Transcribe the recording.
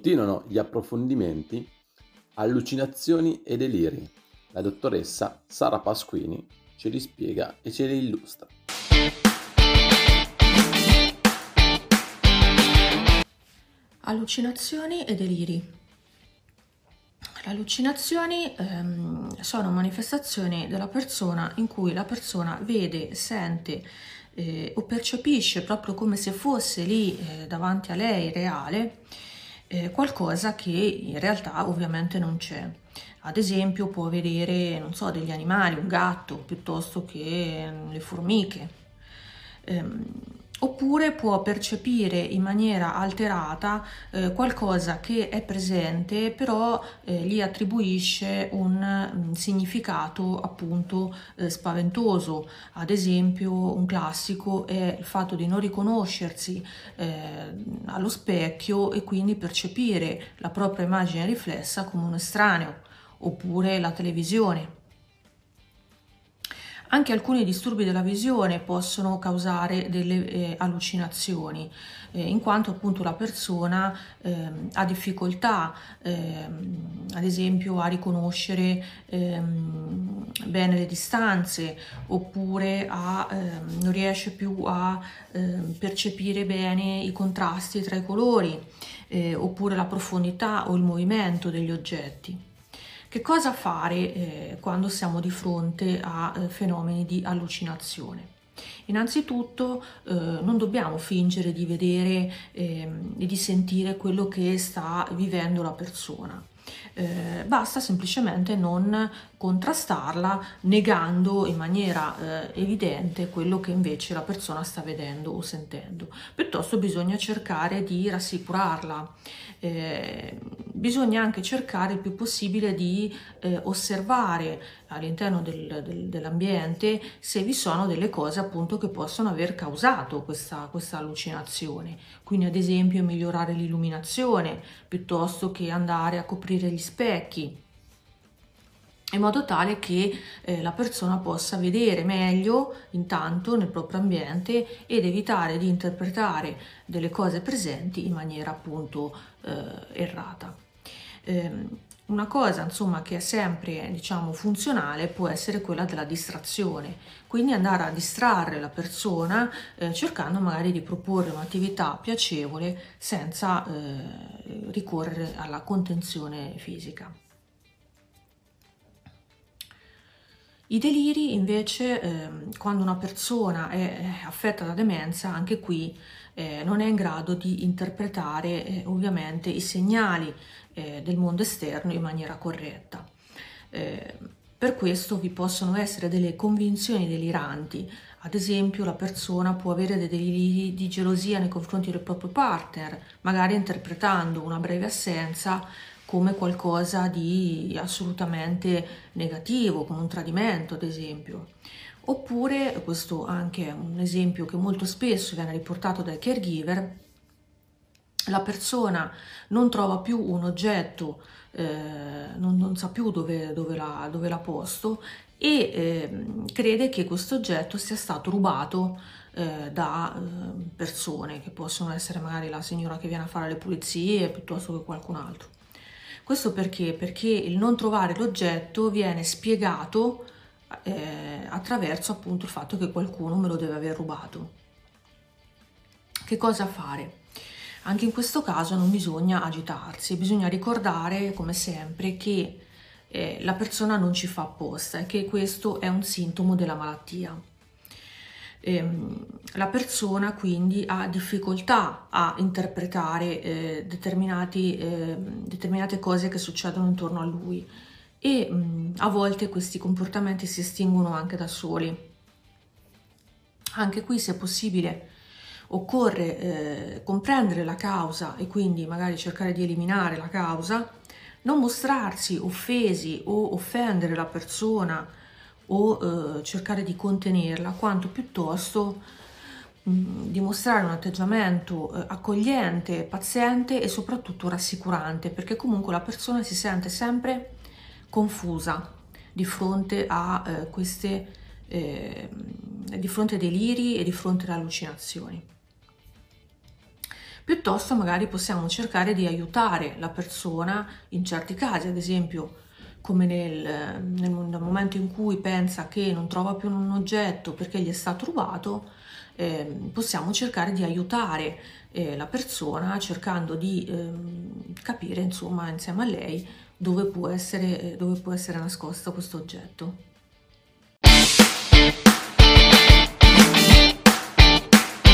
Continuano gli approfondimenti, allucinazioni e deliri. La dottoressa Sara Pasquini ce li spiega e ce li illustra. Allucinazioni e deliri. Le allucinazioni ehm, sono manifestazioni della persona in cui la persona vede, sente eh, o percepisce proprio come se fosse lì eh, davanti a lei reale eh, qualcosa che in realtà ovviamente non c'è. Ad esempio può vedere, non so, degli animali, un gatto, piuttosto che mm, le formiche. Ehm, oppure può percepire in maniera alterata eh, qualcosa che è presente però eh, gli attribuisce un mm, significato appunto eh, spaventoso. Ad esempio un classico è il fatto di non riconoscersi eh, allo specchio e quindi percepire la propria immagine riflessa come un estraneo oppure la televisione anche alcuni disturbi della visione possono causare delle eh, allucinazioni, eh, in quanto appunto la persona eh, ha difficoltà, ehm, ad esempio, a riconoscere ehm, bene le distanze, oppure a, ehm, non riesce più a percepire bene i contrasti tra i colori, eh, oppure la profondità o il movimento degli oggetti. Che cosa fare eh, quando siamo di fronte a eh, fenomeni di allucinazione? Innanzitutto eh, non dobbiamo fingere di vedere ehm, e di sentire quello che sta vivendo la persona. Eh, basta semplicemente non contrastarla negando in maniera eh, evidente quello che invece la persona sta vedendo o sentendo. Piuttosto bisogna cercare di rassicurarla. Eh, bisogna anche cercare il più possibile di eh, osservare all'interno del, del, dell'ambiente se vi sono delle cose appunto che possono aver causato questa, questa allucinazione. Quindi ad esempio migliorare l'illuminazione piuttosto che andare a coprire gli specchi in modo tale che eh, la persona possa vedere meglio intanto nel proprio ambiente ed evitare di interpretare delle cose presenti in maniera appunto eh, errata. Eh, una cosa insomma che è sempre diciamo funzionale può essere quella della distrazione. Quindi andare a distrarre la persona eh, cercando magari di proporre un'attività piacevole senza eh, ricorrere alla contenzione fisica. I deliri invece, eh, quando una persona è affetta da demenza, anche qui eh, non è in grado di interpretare eh, ovviamente i segnali eh, del mondo esterno in maniera corretta. Eh, per questo vi possono essere delle convinzioni deliranti, ad esempio la persona può avere dei deliri di gelosia nei confronti del proprio partner, magari interpretando una breve assenza come qualcosa di assolutamente negativo, come un tradimento ad esempio. Oppure, questo anche è un esempio che molto spesso viene riportato dai caregiver, la persona non trova più un oggetto, eh, non, non, sa più dove, dove, l'ha, dove l'ha posto e eh, crede che questo oggetto sia stato rubato eh, da eh, persone, che possono essere magari la signora che viene a fare le pulizie piuttosto che qualcun altro. Questo perché? Perché il non trovare l'oggetto viene spiegato eh, attraverso appunto il fatto che qualcuno me lo deve aver rubato. Che cosa fare? Anche in questo caso non bisogna agitarsi, bisogna ricordare come sempre che eh, la persona non ci fa apposta e che questo è un sintomo della malattia ehm, la persona quindi ha difficoltà a interpretare eh, eh, determinate cose che succedono intorno a lui e mh, a volte questi comportamenti si estinguono anche da soli. Anche qui se possibile occorre eh, comprendere la causa e quindi magari cercare di eliminare la causa, non mostrarsi offesi o offendere la persona o eh, cercare di contenerla, quanto piuttosto mm, dimostrare un atteggiamento eh, accogliente, paziente e soprattutto rassicurante, perché comunque la persona si sente sempre confusa di fronte a eh, queste ehm, di fronte ai deliri e di fronte alle allucinazioni. Piuttosto magari possiamo cercare di aiutare la persona in certi casi, ad esempio come nel, nel, momento in cui pensa che non trova più un oggetto perché gli è stato rubato, eh, possiamo cercare di aiutare eh, la persona cercando di eh, capire insomma insieme a lei dove può essere, dove può essere nascosto questo oggetto.